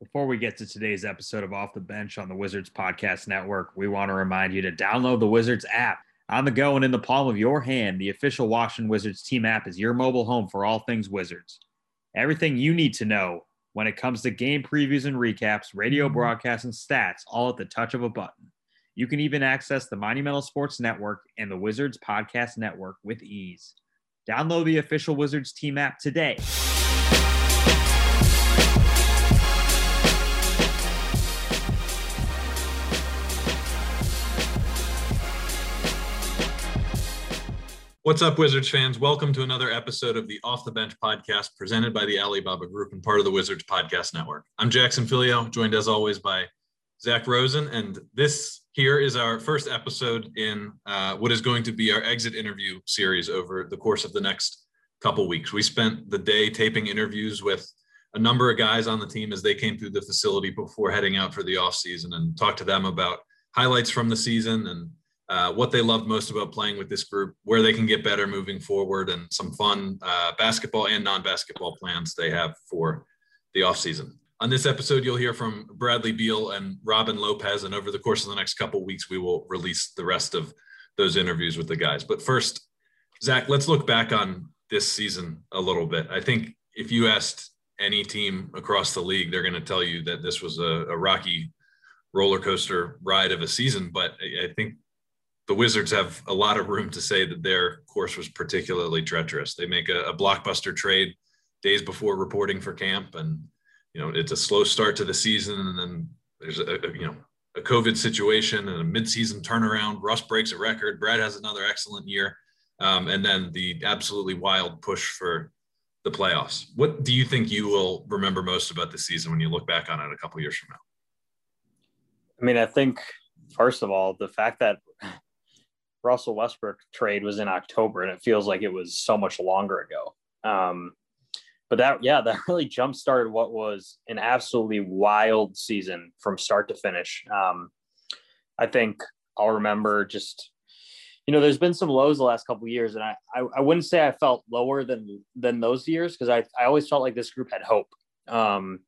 Before we get to today's episode of Off the Bench on the Wizards Podcast Network, we want to remind you to download the Wizards app. On the go and in the palm of your hand, the official Washington Wizards team app is your mobile home for all things Wizards. Everything you need to know when it comes to game previews and recaps, radio mm-hmm. broadcasts, and stats, all at the touch of a button. You can even access the Monumental Sports Network and the Wizards Podcast Network with ease. Download the official Wizards team app today. What's up, Wizards fans? Welcome to another episode of the Off the Bench podcast presented by the Alibaba Group and part of the Wizards Podcast Network. I'm Jackson Filyo, joined as always by Zach Rosen, and this here is our first episode in uh, what is going to be our exit interview series over the course of the next couple weeks. We spent the day taping interviews with a number of guys on the team as they came through the facility before heading out for the off season and talked to them about highlights from the season and uh, what they loved most about playing with this group, where they can get better moving forward, and some fun uh, basketball and non-basketball plans they have for the offseason. On this episode, you'll hear from Bradley Beal and Robin Lopez, and over the course of the next couple weeks, we will release the rest of those interviews with the guys. But first, Zach, let's look back on this season a little bit. I think if you asked any team across the league, they're going to tell you that this was a, a rocky roller coaster ride of a season. But I think the Wizards have a lot of room to say that their course was particularly treacherous. They make a, a blockbuster trade days before reporting for camp, and you know it's a slow start to the season, and then there's a, a you know a COVID situation and a midseason turnaround. Russ breaks a record. Brad has another excellent year, um, and then the absolutely wild push for the playoffs. What do you think you will remember most about the season when you look back on it a couple years from now? I mean, I think first of all, the fact that Russell Westbrook trade was in October, and it feels like it was so much longer ago. Um, but that, yeah, that really jump started what was an absolutely wild season from start to finish. Um, I think I'll remember just, you know, there's been some lows the last couple years, and I, I, I, wouldn't say I felt lower than than those years because I, I always felt like this group had hope. Um,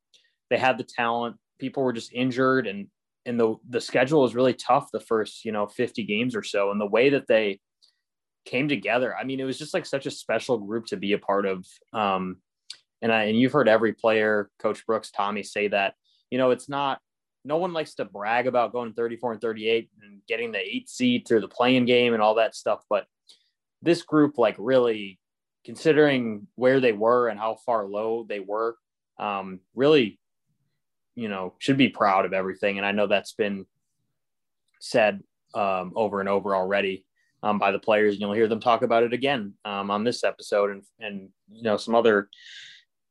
they had the talent. People were just injured, and and the the schedule was really tough the first you know 50 games or so. And the way that they came together i mean it was just like such a special group to be a part of. Um and i and you've heard every player coach brooks tommy say that you know it's not no one likes to brag about going 34 and 38 and getting the eight seed through the play-in game and all that stuff. But this group like really considering where they were and how far low they were um really you know, should be proud of everything. And I know that's been said um, over and over already um, by the players. And you'll hear them talk about it again um, on this episode and, and, you know, some other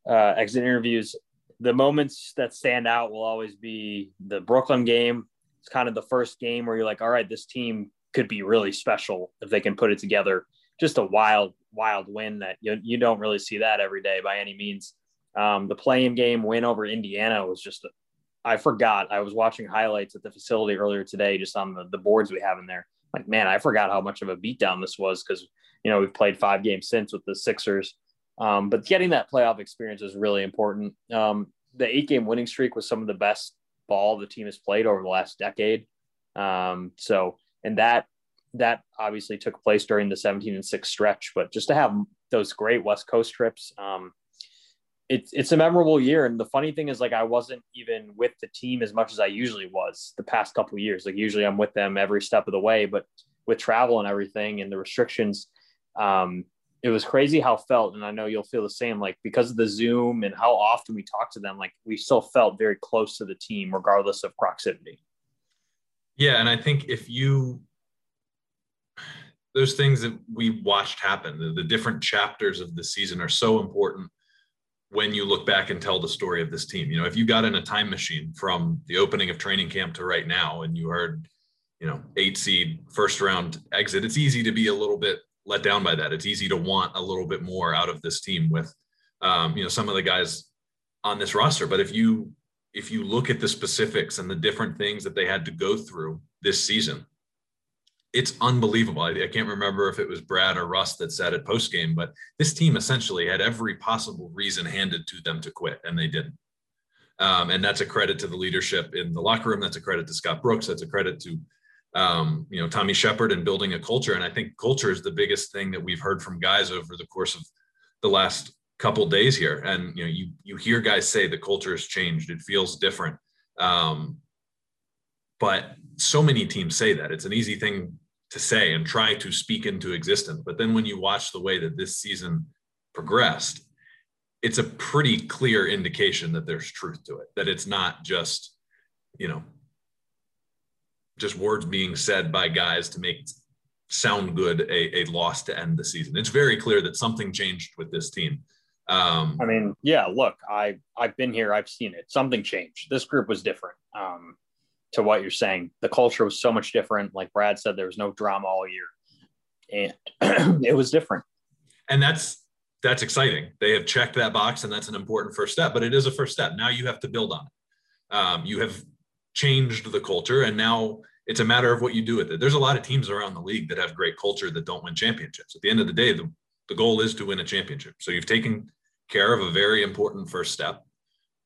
uh, exit interviews. The moments that stand out will always be the Brooklyn game. It's kind of the first game where you're like, all right, this team could be really special if they can put it together. Just a wild, wild win that you, you don't really see that every day by any means. Um, the play-in game win over Indiana was just, I forgot. I was watching highlights at the facility earlier today, just on the, the boards we have in there. Like, man, I forgot how much of a beatdown this was because, you know, we've played five games since with the Sixers. Um, but getting that playoff experience is really important. Um, the eight game winning streak was some of the best ball the team has played over the last decade. Um, so, and that, that obviously took place during the 17 and six stretch, but just to have those great West Coast trips, um, it's it's a memorable year. And the funny thing is, like, I wasn't even with the team as much as I usually was the past couple years. Like, usually I'm with them every step of the way, but with travel and everything and the restrictions, um, it was crazy how felt. And I know you'll feel the same. Like because of the Zoom and how often we talk to them, like we still felt very close to the team, regardless of proximity. Yeah, and I think if you those things that we watched happen, the, the different chapters of the season are so important when you look back and tell the story of this team. You know, if you got in a time machine from the opening of training camp to right now and you heard, you know, eight seed first round exit, it's easy to be a little bit let down by that. It's easy to want a little bit more out of this team with, um, you know, some of the guys on this roster. But if you if you look at the specifics and the different things that they had to go through this season, it's unbelievable. I, I, can't remember if it was Brad or Russ that said it post game, but this team essentially had every possible reason handed to them to quit, and they didn't. Um, and that's a credit to the leadership in the locker room. That's a credit to Scott Brooks. That's a credit to um, you know Tommy Sheppard and building a culture. And I think culture is the biggest thing that we've heard from guys over the course of the last couple days here. And you know, you you hear guys say the culture has changed. It feels different. Um, but so many teams say that it's an easy thing to say and try to speak into existence. But then when you watch the way that this season progressed, it's a pretty clear indication that there's truth to it, that it's not just, you know, just words being said by guys to make sound good a, a loss to end the season. It's very clear that something changed with this team. Um, I mean, yeah, look, I I've been here, I've seen it. Something changed. This group was different. Um, to what you're saying, the culture was so much different. Like Brad said, there was no drama all year, and it was different. And that's that's exciting. They have checked that box, and that's an important first step. But it is a first step. Now you have to build on it. Um, you have changed the culture, and now it's a matter of what you do with it. There's a lot of teams around the league that have great culture that don't win championships. At the end of the day, the, the goal is to win a championship. So you've taken care of a very important first step.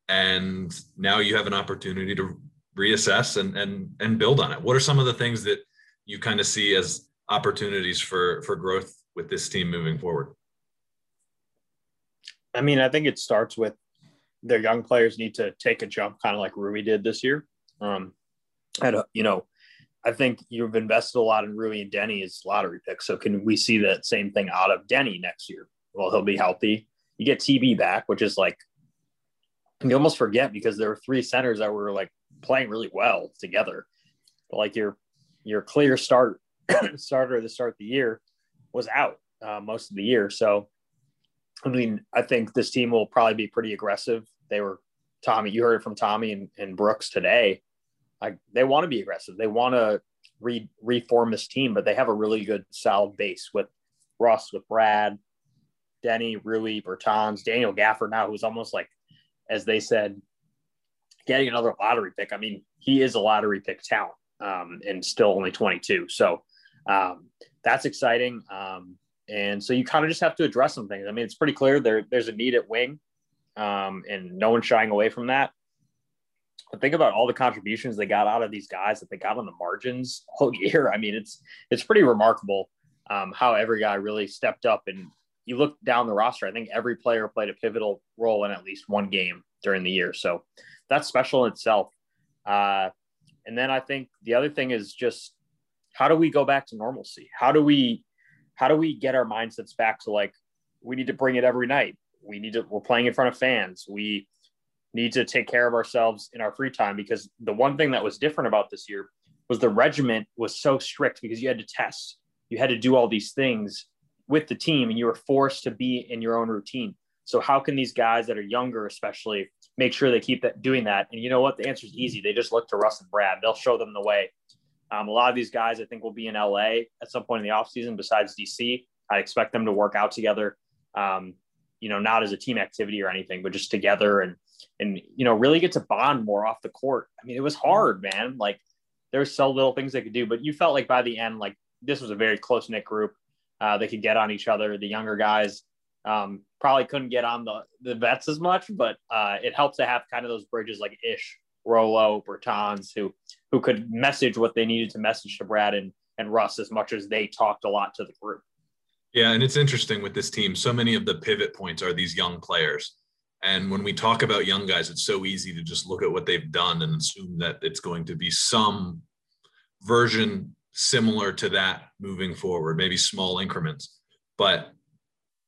And now you have an opportunity to reassess and and and build on it. What are some of the things that you kind of see as opportunities for for growth with this team moving forward? I mean, I think it starts with their young players need to take a jump, kind of like Rui did this year. Um, and you know, I think you've invested a lot in Rui and Deni as lottery picks. So can we see that same thing out of Deni next year? Well, he'll be healthy. You get TB back, which is like you almost forget because there were three centers that were like playing really well together. But like your your clear start starter to start of the year was out uh, most of the year. So I mean, I think this team will probably be pretty aggressive. They were Tommy, you heard it from Tommy and, and Brooks today. They want to be aggressive. They want to re- reform this team, but they have a really good solid base with Russ, with Brad, Deni, Rui, Bertans, Daniel Gafford now, who's almost like, as they said, getting another lottery pick. I mean, he is a lottery pick talent um, and still only 22. So um, that's exciting. Um, and so you kind of just have to address some things. I mean, it's pretty clear there, there's a need at wing um, and no one's shying away from that. But think about all the contributions they got out of these guys that they got on the margins all year. I mean, it's it's pretty remarkable um, how every guy really stepped up. And you look down the roster, I think every player played a pivotal role in at least one game during the year. So that's special in itself. Uh, and then I think the other thing is just how do we go back to normalcy? How do we how do we get our mindsets back to like we need to bring it every night? We need to we're playing in front of fans. We need to take care of ourselves in our free time because the one thing that was different about this year was the regiment was so strict because you had to test. You had to do all these things with the team and you were forced to be in your own routine. So how can these guys that are younger, especially, make sure they keep that doing that? And you know what? The answer is easy. They just look to Russ and Brad. They'll show them the way. Um, a lot of these guys, I think, will be in LA at some point in the offseason besides DC. I expect them to work out together. Um, you know, not as a team activity or anything, but just together and and you know, really get to bond more off the court. I mean, it was hard, man. Like there's so little things they could do, but you felt like by the end, like this was a very close knit group. Uh, they could get on each other. The younger guys, um, probably couldn't get on the, the vets as much, but uh, it helps to have kind of those bridges like Ish, Rolo, Bertans, who who could message what they needed to message to Brad and, and Russ as much as they talked a lot to the group. Yeah, and it's interesting with this team. So many of the pivot points are these young players. And when we talk about young guys, it's so easy to just look at what they've done and assume that it's going to be some version similar to that moving forward, maybe small increments. But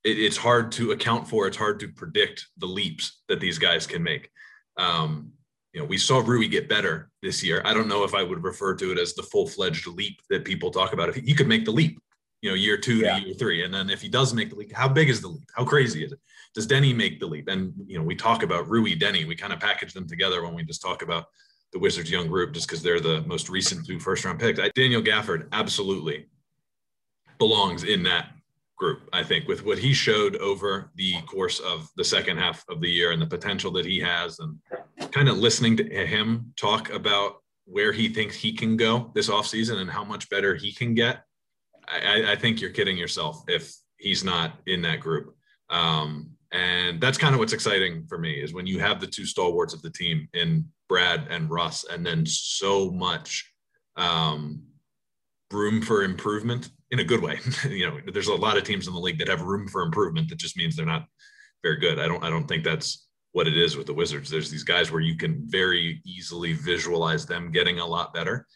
it, it's hard to account for. It's hard to predict the leaps that these guys can make. Um, you know, we saw Rui get better this year. I don't know if I would refer to it as the full fledged leap that people talk about. If he, could make the leap, you know, year two yeah. to year three, and then if he does make the leap, how big is the leap? How crazy is it? Does Deni make the leap? And you know, we talk about Rui, Deni. We kind of package them together when we just talk about the Wizards young group, just because they're the most recent two first round picks. Daniel Gafford absolutely belongs in that group, I think, with what he showed over the course of the second half of the year and the potential that he has, and kind of listening to him talk about where he thinks he can go this offseason and how much better he can get. I, I, think you're kidding yourself if he's not in that group. Um, And that's kind of what's exciting for me is when you have the two stalwarts of the team in Brad and Russ, and then so much um, room for improvement in a good way. you know, there's a lot of teams in the league that have room for improvement. That just means they're not very good. I don't. I don't think that's what it is with the Wizards. There's these guys where you can very easily visualize them getting a lot better,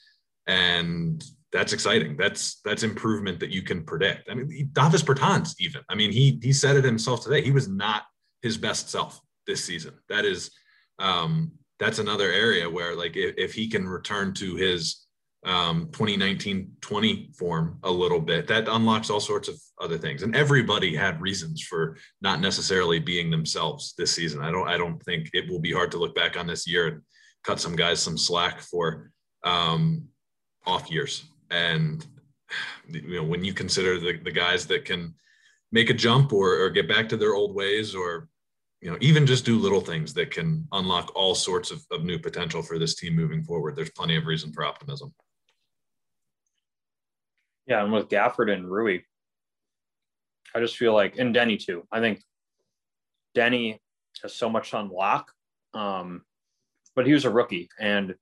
and that's exciting. That's that's improvement that you can predict. I mean, Davis Bertans even. I mean, he he said it himself today. He was not his best self this season. That is, um, that's another area where like if, if he can return to his um, 2019-20 form a little bit. That unlocks all sorts of other things. And everybody had reasons for not necessarily being themselves this season. I don't I don't think it will be hard to look back on this year and cut some guys some slack for um, off years. And you know when you consider the, the guys that can make a jump or, or get back to their old ways or you know even just do little things that can unlock all sorts of, of new potential for this team moving forward there's plenty of reason for optimism yeah, and with Gafford and Rui, I just feel like, and Deni too. I think Deni has so much on lock, um, but he was a rookie, and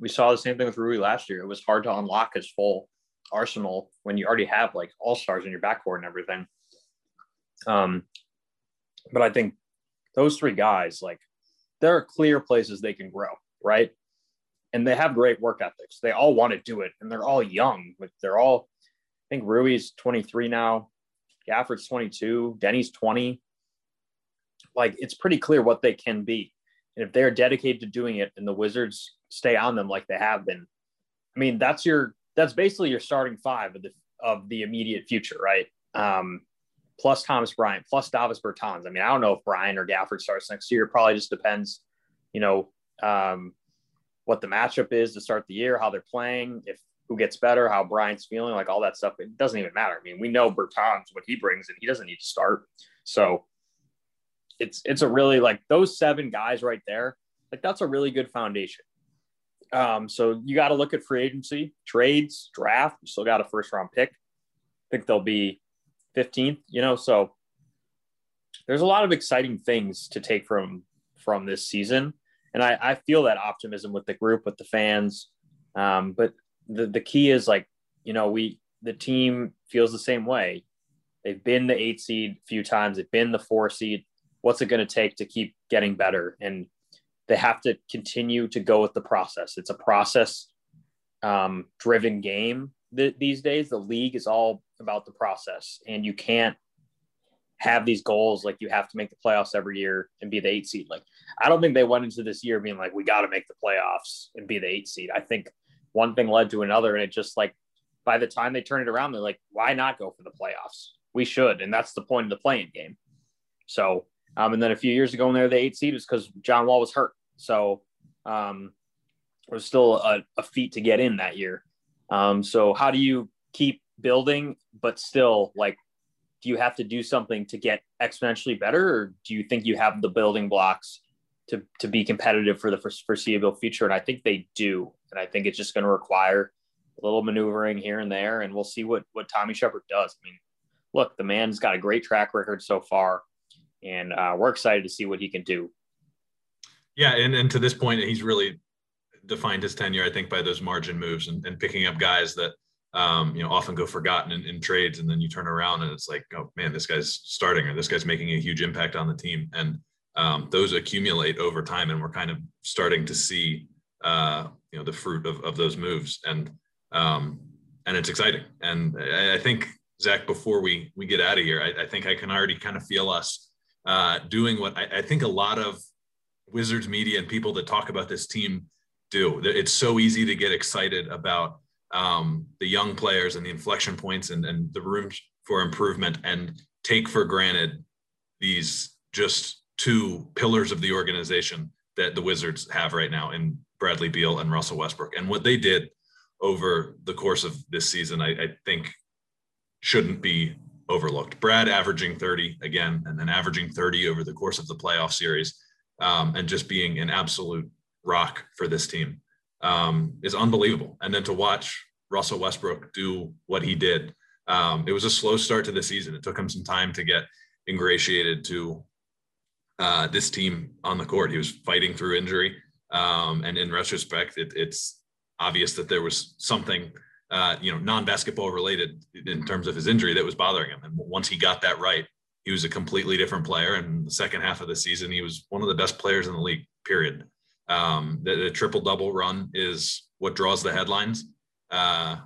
we saw the same thing with Rui last year. It was hard to unlock his full arsenal when you already have like all stars in your backcourt and everything. Um, but I think those three guys, like, there are clear places they can grow, right? And they have great work ethics. They all want to do it, and they're all young. But they're all think Rui's 23 now. Gafford's 22. Deni's 20. Like it's pretty clear what they can be. And if they're dedicated to doing it and the Wizards stay on them like they have been, I mean, that's your that's basically your starting five of the of the immediate future, right? Um, plus Thomas Bryant, plus Davis Bertans. I mean, I don't know if Bryant or Gafford starts next year. Probably just depends, you know, um, what the matchup is to start the year, how they're playing. If who gets better, how Bryant's feeling, like all that stuff. It doesn't even matter. I mean, we know Bertans what he brings, and he doesn't need to start. So it's it's a really like those seven guys right there. Like that's a really good foundation. Um, so you got to look at free agency, trades, draft. You still got a first round pick. I think they'll be 15th. You know, so there's a lot of exciting things to take from from this season, and I, I feel that optimism with the group, with the fans. Um, but the, the key is like, you know, we, the team feels the same way. They've been the eight seed a few times. They've been the four seed. What's it going to take to keep getting better? And they have to continue to go with the process. It's a process um, driven game th- these days. The league is all about the process, and you can't have these goals like you have to make the playoffs every year and be the eight seed. Like I don't think they went into this year being like we got to make the playoffs and be the eight seed. I think one thing led to another. And it just like by the time they turn it around, they're like, why not go for the playoffs? We should. And that's the point of the play-in game. So, um, and then a few years ago when they were the eight seed was because John Wall was hurt. So um, it was still a, a feat to get in that year. Um, so how do you keep building, but still like, do you have to do something to get exponentially better, or do you think you have the building blocks to to be competitive for the foreseeable future? And I think they do. And I think it's just going to require a little maneuvering here and there, and we'll see what what Tommy Sheppard does. I mean, look, the man's got a great track record so far, and uh, we're excited to see what he can do. Yeah, and, and to this point, he's really defined his tenure, I think, by those margin moves and, and picking up guys that um, you know often go forgotten in, in, trades, and then you turn around and it's like, oh man, this guy's starting or this guy's making a huge impact on the team, and um, those accumulate over time, and we're kind of starting to see uh, you know the fruit of, of those moves and um, and it's exciting and I, I, think Zach before we we get out of here I, I think I can already kind of feel us uh, doing what I, I think a lot of Wizards media and people that talk about this team do. It's so easy to get excited about um, the young players and the inflection points and, and the room for improvement and take for granted these just two pillars of the organization that the Wizards have right now in Bradley Beal and Russell Westbrook. And what they did over the course of this season, I, I think shouldn't be overlooked. Brad averaging 30 again, and then averaging 30 over the course of the playoff series, um, and just being an absolute rock for this team um, is unbelievable. And then to watch Russell Westbrook do what he did, um, it was a slow start to the season. It took him some time to get ingratiated to uh, this team on the court. He was fighting through injury. Um, and in retrospect, it, it's obvious that there was something, uh, you know, non-basketball related in terms of his injury that was bothering him. And once he got that right, he was a completely different player. And the second half of the season, he was one of the best players in the league. Period. Um, the, the triple double run is what draws the headlines. Uh,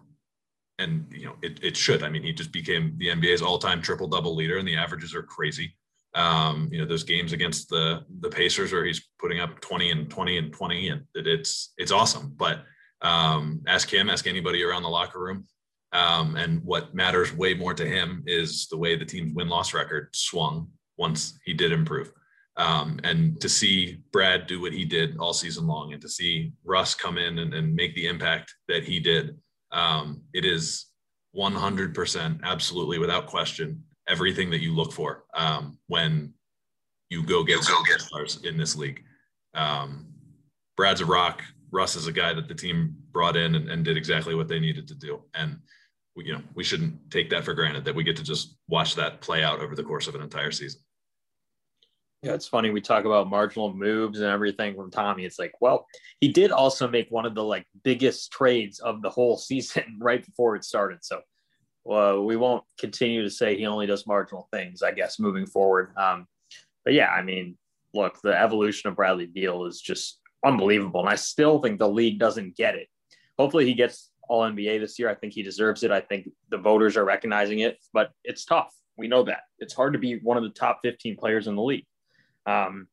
and you know it, it should. I mean, he just became the NBA's all-time triple double leader, and the averages are crazy. Um, you know, those games against the the Pacers where he's putting up 20 and 20 and 20, and it's it's awesome. But um, ask him, ask anybody around the locker room. Um, and what matters way more to him is the way the team's win loss record swung once he did improve. Um, and to see Brad do what he did all season long and to see Russ come in and, and make the impact that he did, um, it is 100% absolutely without question everything that you look for um, when you go get, go get stars in this league. Um, Brad's a rock. Russ is a guy that the team brought in and, and did exactly what they needed to do. And we, you know, we shouldn't take that for granted that we get to just watch that play out over the course of an entire season. Yeah, it's funny. We talk about marginal moves and everything from Tommy. It's like, well, he did also make one of the like biggest trades of the whole season right before it started. So, well, we won't continue to say he only does marginal things, I guess, moving forward. Um, but yeah, I mean, look, the evolution of Bradley Beal is just unbelievable, and I still think the league doesn't get it. Hopefully, he gets All NBA this year. I think he deserves it. I think the voters are recognizing it, but it's tough. We know that it's hard to be one of the top 15 players in the league. Um,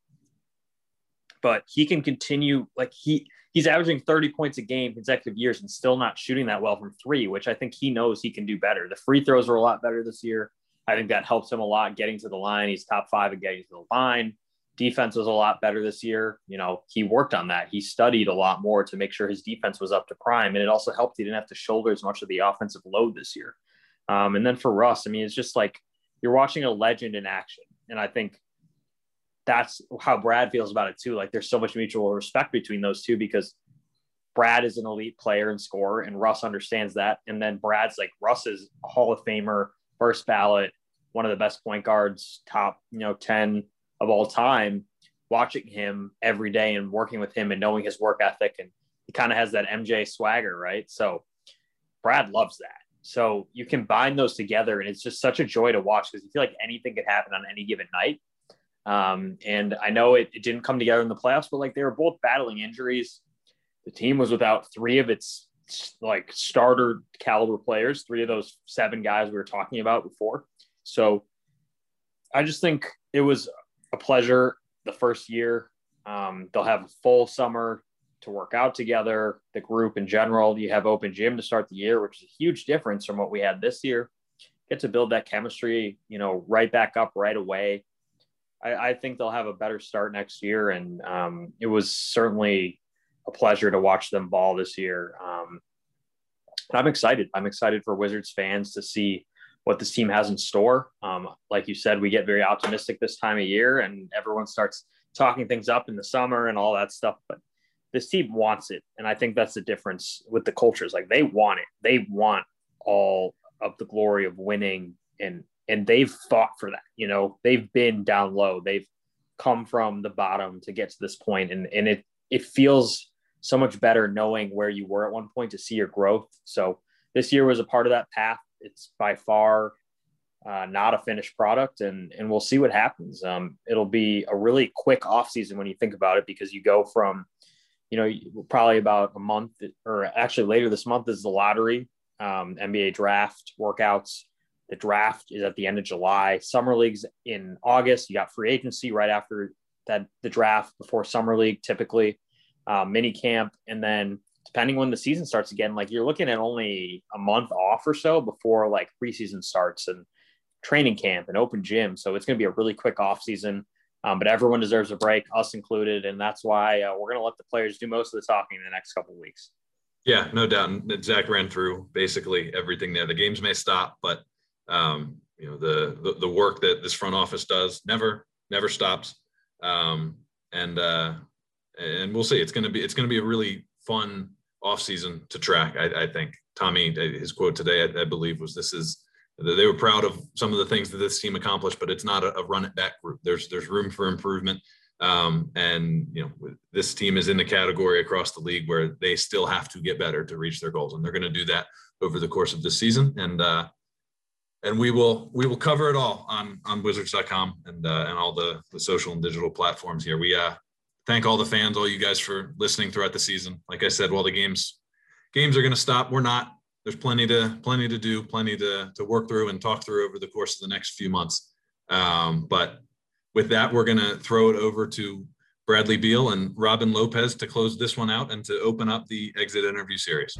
but he can continue like he he's averaging 30 points a game consecutive years and still not shooting that well from three, which I think he knows he can do better. The free throws are a lot better this year. I think that helps him a lot getting to the line. He's top five at getting to the line. Defense was a lot better this year. You know, he worked on that. He studied a lot more to make sure his defense was up to prime. And it also helped he didn't have to shoulder as much of the offensive load this year. Um, and then for Russ, I mean, it's just like you're watching a legend in action. And I think that's how Brad feels about it too. Like there's so much mutual respect between those two because Brad is an elite player and scorer, and Russ understands that. And then Brad's like Russ is a Hall of Famer, first ballot, one of the best point guards, top you know ten of all time. Watching him every day and working with him and knowing his work ethic, and he kind of has that MJ swagger, right? So Brad loves that. So you combine those together, and it's just such a joy to watch because you feel like anything could happen on any given night. Um, and I know it, it didn't come together in the playoffs, but like they were both battling injuries. The team was without three of its like starter caliber players, three of those seven guys we were talking about before. So I just think it was a pleasure the first year. Um, they'll have a full summer to work out together. The group in general, you have open gym to start the year, which is a huge difference from what we had this year. Get to build that chemistry, you know, right back up right away. I, I think they'll have a better start next year. And um, it was certainly a pleasure to watch them ball this year. Um, I'm excited. I'm excited for Wizards fans to see what this team has in store. Um, like you said, we get very optimistic this time of year, and everyone starts talking things up in the summer and all that stuff. But this team wants it, and I think that's the difference with the cultures. Like they want it. They want all of the glory of winning and and they've fought for that. You know, they've been down low. They've come from the bottom to get to this point, and and it it feels so much better knowing where you were at one point to see your growth. So this year was a part of that path. It's by far uh, not a finished product, and and we'll see what happens. Um, it'll be a really quick off season when you think about it because you go from, you know, probably about a month or actually later this month is the lottery, um, NBA draft workouts the draft is at the end of July. Summer leagues in August. You got free agency right after that the draft before summer league typically, uh, mini camp, and then depending when the season starts again, like you're looking at only a month off or so before like preseason starts and training camp and open gym. So it's going to be a really quick off season. Um, but everyone deserves a break, us included, and that's why uh, we're going to let the players do most of the talking in the next couple weeks. Yeah, no doubt. Zach ran through basically everything there. The games may stop, but um, you know the, the, the work that this front office does never never stops um, and uh, and we'll see it's to be it's to be a really fun off season to track I, I, think tommy his quote today I, I, believe was this is they were proud of some of the things that this team accomplished, but it's not a, a run it back group. There's there's room for improvement. Um, and you know, this team is in the category across the league where they still have to get better to reach their goals, and they're going to do that over the course of this season. And uh, and we will we will cover it all on on Wizards.com and uh, and all the the social and digital platforms here. We uh, thank all the fans, all you guys for listening throughout the season. Like I said, while the games games are going to stop, we're not. There's plenty to plenty to do, plenty to to work through and talk through over the course of the next few months. Um, but with that, we're going to throw it over to Bradley Beal and Robin Lopez to close this one out and to open up the exit interview series.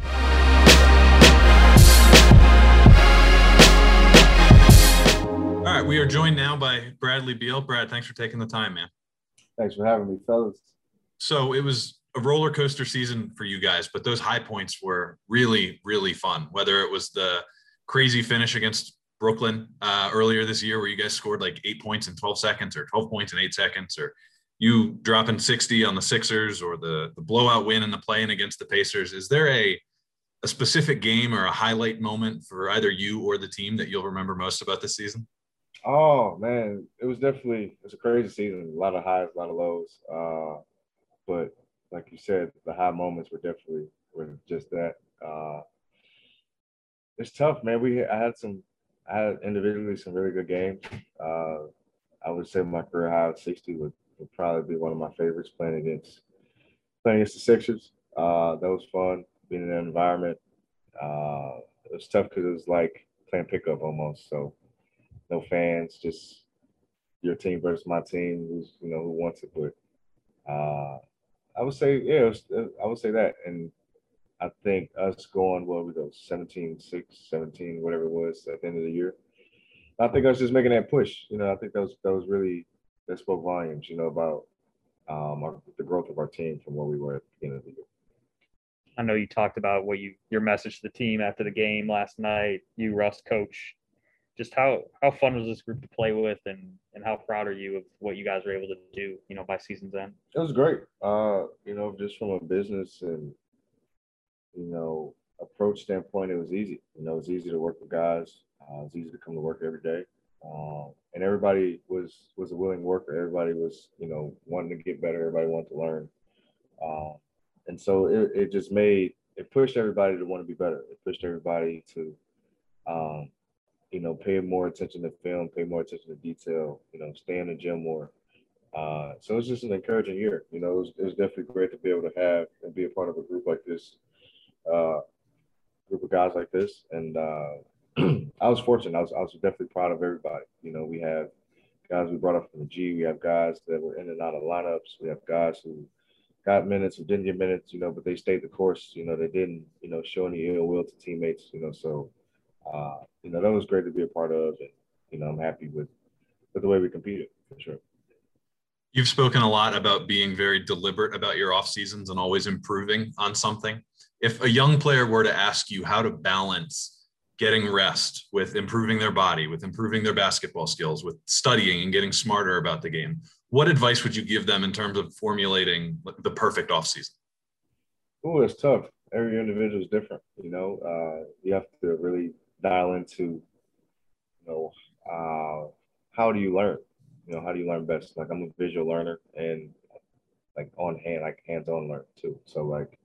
Right, we are joined now by Bradley Beal. Brad, thanks for taking the time, man. Thanks for having me, fellas. So it was a roller coaster season for you guys, but those high points were really, really fun. Whether it was the crazy finish against Brooklyn uh, earlier this year, where you guys scored like eight points in 12 seconds, or 12 points in eight seconds, or you dropping 60 on the Sixers, or the the blowout win in the play-in against the Pacers. Is there a a specific game or a highlight moment for either you or the team that you'll remember most about this season? Oh man, it was definitely it was a crazy season. A lot of highs, a lot of lows. Uh, but like you said, the high moments were definitely were just that. Uh, it's tough, man. We I had some I had individually some really good games. Uh, I would say my career high of 60 would, would probably be one of my favorites playing against playing against the Sixers. Uh, that was fun being in that environment. Uh, it was tough because it was like playing pickup almost. So no fans, just your team versus my team, who's you know who wants it. But uh, I would say, yeah, was, I would say that, and I think us going what we go 17, 6, 17, whatever it was at the end of the year. I think I was just making that push. You know, I think that was that was really that spoke volumes. You know about um, our, the growth of our team from where we were at the beginning of the year. I know you talked about what you your message to the team after the game last night. You, Russ, coach. Just how how fun was this group to play with, and and how proud are you of what you guys were able to do? You know, by season's end. It was great. Uh, you know, just from a business and you know approach standpoint, it was easy. You know, it was easy to work with guys. Uh, it was easy to come to work every day. Um, and everybody was was a willing worker. Everybody was, you know, wanting to get better. Everybody wanted to learn. Um, and so it, it just made it pushed everybody to want to be better. It pushed everybody to, um, you know, pay more attention to film, pay more attention to detail. You know, stay in the gym more. Uh, so it's just an encouraging year. You know, it was, it was, definitely great to be able to have and be a part of a group like this, uh, group of guys like this. And uh, I was fortunate. I was, I was definitely proud of everybody. You know, we have guys we brought up from the G. We have guys that were in and out of lineups. We have guys who got minutes or didn't get minutes, you know, but they stayed the course. You know, they didn't, you know, show any ill will to teammates, you know. So, uh, you know, that was great to be a part of, and you know, I'm happy with with the way we competed for sure. You've spoken a lot about being very deliberate about your off seasons and always improving on something. If a young player were to ask you how to balance getting rest with improving their body, with improving their basketball skills, with studying and getting smarter about the game, what advice would you give them in terms of formulating the perfect off season? Oh, it's tough. Every individual is different. You know, uh, you have to really dial into, you know, uh, how do you learn? You know, how do you learn best? Like I'm a visual learner and like on hand, like hands-on learn too. So like,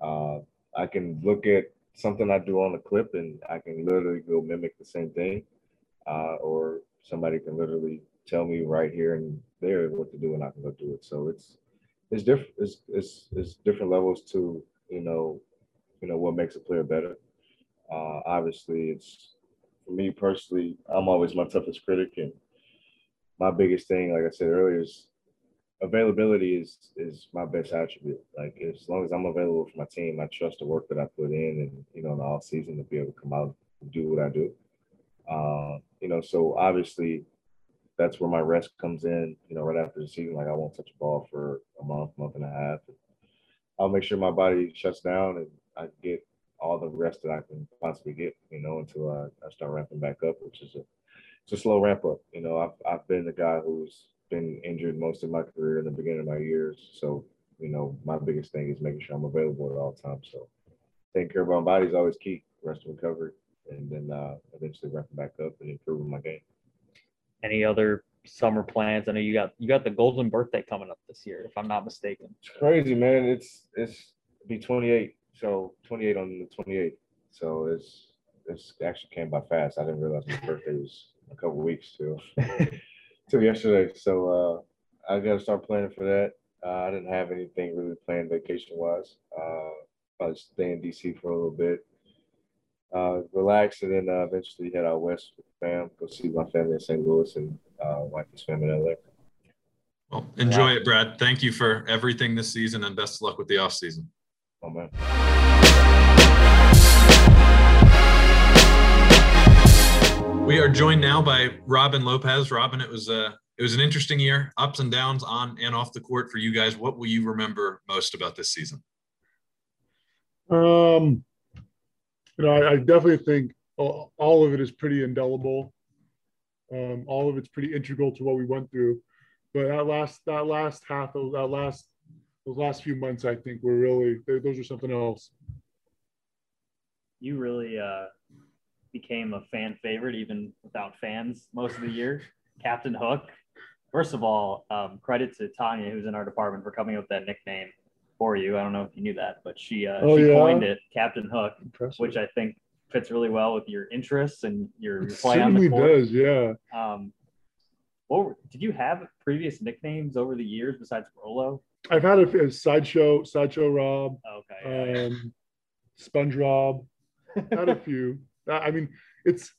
uh, I can look at something I do on the clip and I can literally go mimic the same thing, uh, or somebody can literally tell me right here and there what to do and I can go do it. So it's it's different. It's, it's it's different levels to you know you know what makes a player better. Uh, obviously, it's for me personally. I'm always my toughest critic, and my biggest thing, like I said earlier, is availability is is my best attribute. Like as long as I'm available for my team, I trust the work that I put in, and you know, in the off season to be able to come out and do what I do. Uh, you know, so obviously that's where my rest comes in. You know, right after the season, like I won't touch a ball for a month, month and a half. I'll make sure my body shuts down and I get all the rest that I can possibly get. You know, until I, I start ramping back up, which is a it's a slow ramp up. You know, I've I've been the guy who's been injured most of my career in the beginning of my years. So, you know, my biggest thing is making sure I'm available at all times. So taking care of my body is always key. Rest and recovery and then uh, eventually ramping back up and improving my game. Any other summer plans? I know you got you got the golden birthday coming up this year, if I'm not mistaken. It's crazy, man. It's it's be 28, so 28 on the 28th. So it's it's actually came by fast. I didn't realize my birthday was a couple weeks till till yesterday. So uh, I got to start planning for that. Uh, I didn't have anything really planned vacation wise. Uh, probably stay in DC for a little bit, uh, relax, and then uh, eventually head out west with fam, go see my family in St. Louis and uh, wife's family in LA. Well, enjoy it, Brad. Thank you for everything this season, and best of luck with the off season. Man. We are joined now by Robin Lopez. Robin, it was a it was an interesting year, ups and downs on and off the court for you guys. What will you remember most about this season? Um, you know, I, I definitely think all of it is pretty indelible. Um, all of it's pretty integral to what we went through. But that last that last half of that last those last few months, I think were really those are something else. You really uh, became a fan favorite, even without fans, most of the year. Captain Hook. First of all, um, credit to Tanya, who's in our department, for coming up with that nickname for you. I don't know if you knew that, but she uh, oh, she yeah? coined it Captain Hook, Impressive. which I think fits really well with your interests and your, your play on the court. does, yeah. Um, what did you have previous nicknames over the years besides Rolo? I've had a, a sideshow, sideshow Rob. Okay. Um, Sponge Rob. had a few. I mean, it's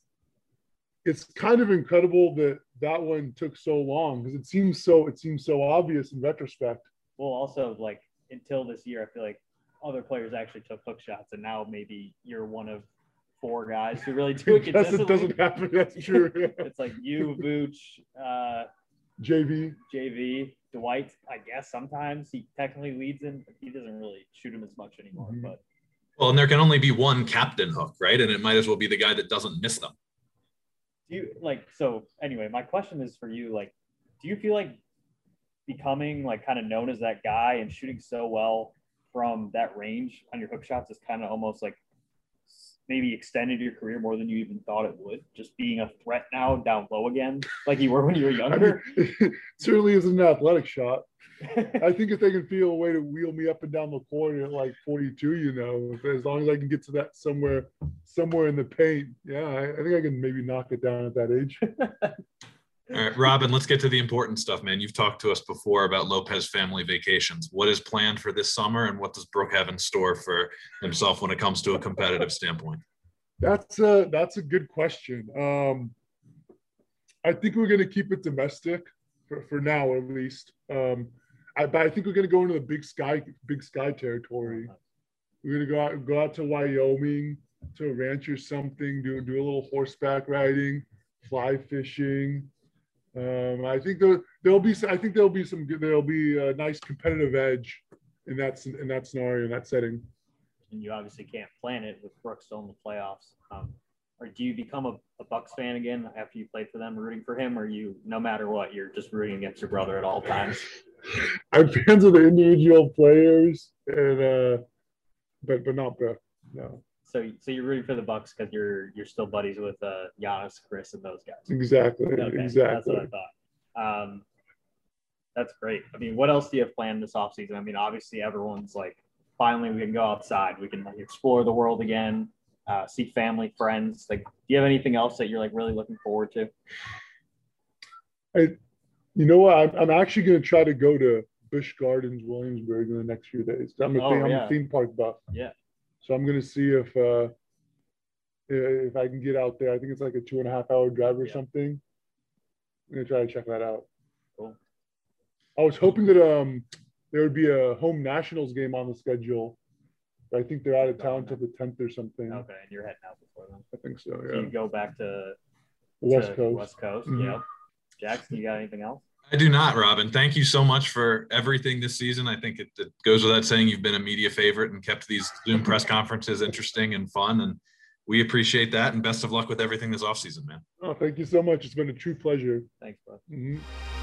it's kind of incredible that that one took so long because it seems so it seems so obvious in retrospect. Well, also like until this year, I feel like other players actually took hook shots, and now maybe you're one of four guys who really do it consistently. It doesn't happen. That's true. it's like you, Vooch, uh, JV, JV, Dwight. I guess sometimes he technically leads him, but he doesn't really shoot him as much anymore. Mm-hmm. But well, and there can only be one captain hook, right? And it might as well be the guy that doesn't miss them. Do you like so? Anyway, my question is for you. Like, do you feel like becoming like kind of known as that guy and shooting so well from that range on your hook shots is kind of almost like maybe extended your career more than you even thought it would. Just being a threat now down low again, like you were when you were younger. I mean, certainly is an athletic shot. I think if they can feel a way to wheel me up and down the court at like 42, you know, as long as I can get to that somewhere, somewhere in the paint, yeah, I, I think I can maybe knock it down at that age. All right, Robin, let's get to the important stuff, man. You've talked to us before about Lopez family vacations. What is planned for this summer, and what does Brooke have in store for himself when it comes to a competitive standpoint? That's a that's a good question. Um, I think we're going to keep it domestic for, for now, at least. Um, I, but I think we're going to go into the big sky big sky territory. We're going to go out go out to Wyoming to a ranch or something, do do a little horseback riding, fly fishing um, I think there, there'll be I think there'll be some there'll be a nice competitive edge in that in that scenario in that setting. And you obviously can't plan it with Brooks still in the playoffs. Um, or do you become a, a Bucks fan again after you played for them, rooting for him, or you no matter what you're just rooting against your brother at all times? I'm fans of the individual players, and uh, but but not Brooks. No. So, so you're rooting for the Bucks because you're you're still buddies with uh, Giannis, Khris, and those guys. Exactly. Okay, exactly. That's what I thought. Um, that's great. I mean, what else do you have planned this offseason? I mean, obviously everyone's like, finally we can go outside, we can like explore the world again, uh, see family, friends. Like, do you have anything else that you're like really looking forward to? I, you know what? I'm, I'm actually going to try to go to Busch Gardens, Williamsburg in the next few days. I'm a, oh, theme, yeah. I'm a theme park buff. Yeah. So I'm going to see if uh, if I can get out there. I think it's like a two and a half hour drive or yeah. something. I'm going to try to check that out. Cool. I was hoping that um there would be a home nationals game on the schedule. But I think they're out of town until the 10th or something. Okay, and you're heading out before then. I think so. Yeah. So you go back to the West Coast. West Coast. Mm-hmm. Yeah. Jackson, you got anything else? I do not, Robin. Thank you so much for everything this season. I think it, it, goes without saying you've been a media favorite and kept these Zoom press conferences interesting and fun. And we appreciate that. And best of luck with everything this offseason, man. Oh, thank you so much. It's been a true pleasure. Thanks, bud. Mm-hmm.